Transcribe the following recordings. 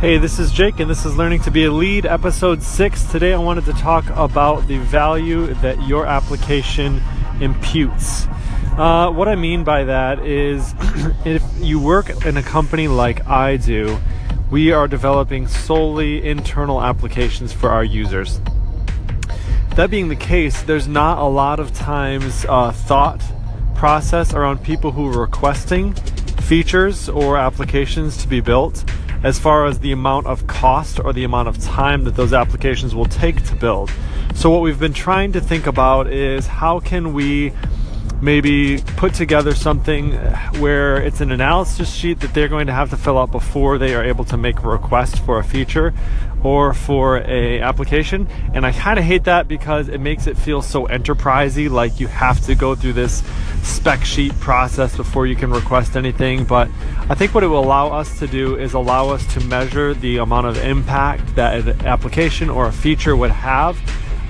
Hey, this is Jake, and this is Learning to Be a Lead, episode 6. Today I wanted to talk about the value that your application imputes. Uh, what I mean by that is if you work in a company like I do, we are developing solely internal applications for our users. That being the case, there's not a lot of times uh, thought process around people who are requesting features or applications to be built as far as the amount of cost or the amount of time that those applications will take to build. So what we've been trying to think about is how can we maybe put together something where it's an analysis sheet that they're going to have to fill out before they are able to make a request for a feature or for a application. And i kind of hate that because it makes it feel so enterprisey like you have to go through this spec sheet process before you can request anything. But i think what it will allow us to do is allow us to measure the amount of impact that an application or a feature would have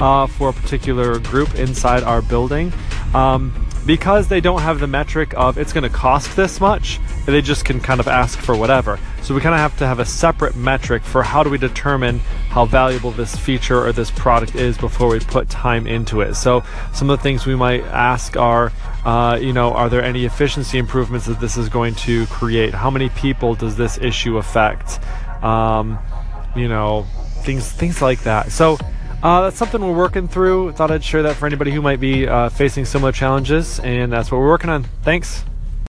uh, for a particular group inside our building. Um, because they don't have the metric of it's going to cost this much, they just can kind of ask for whatever. So we kind of have to have a separate metric for how do we determine how valuable this feature or this product is before we put time into it. So some of the things we might ask are, uh, you know, are there any efficiency improvements that this is going to create? How many people does this issue affect? Um, you know, things things like that. So uh, that's something we're working through. Thought I'd share that for anybody who might be uh, facing similar challenges, and that's what we're working on. Thanks.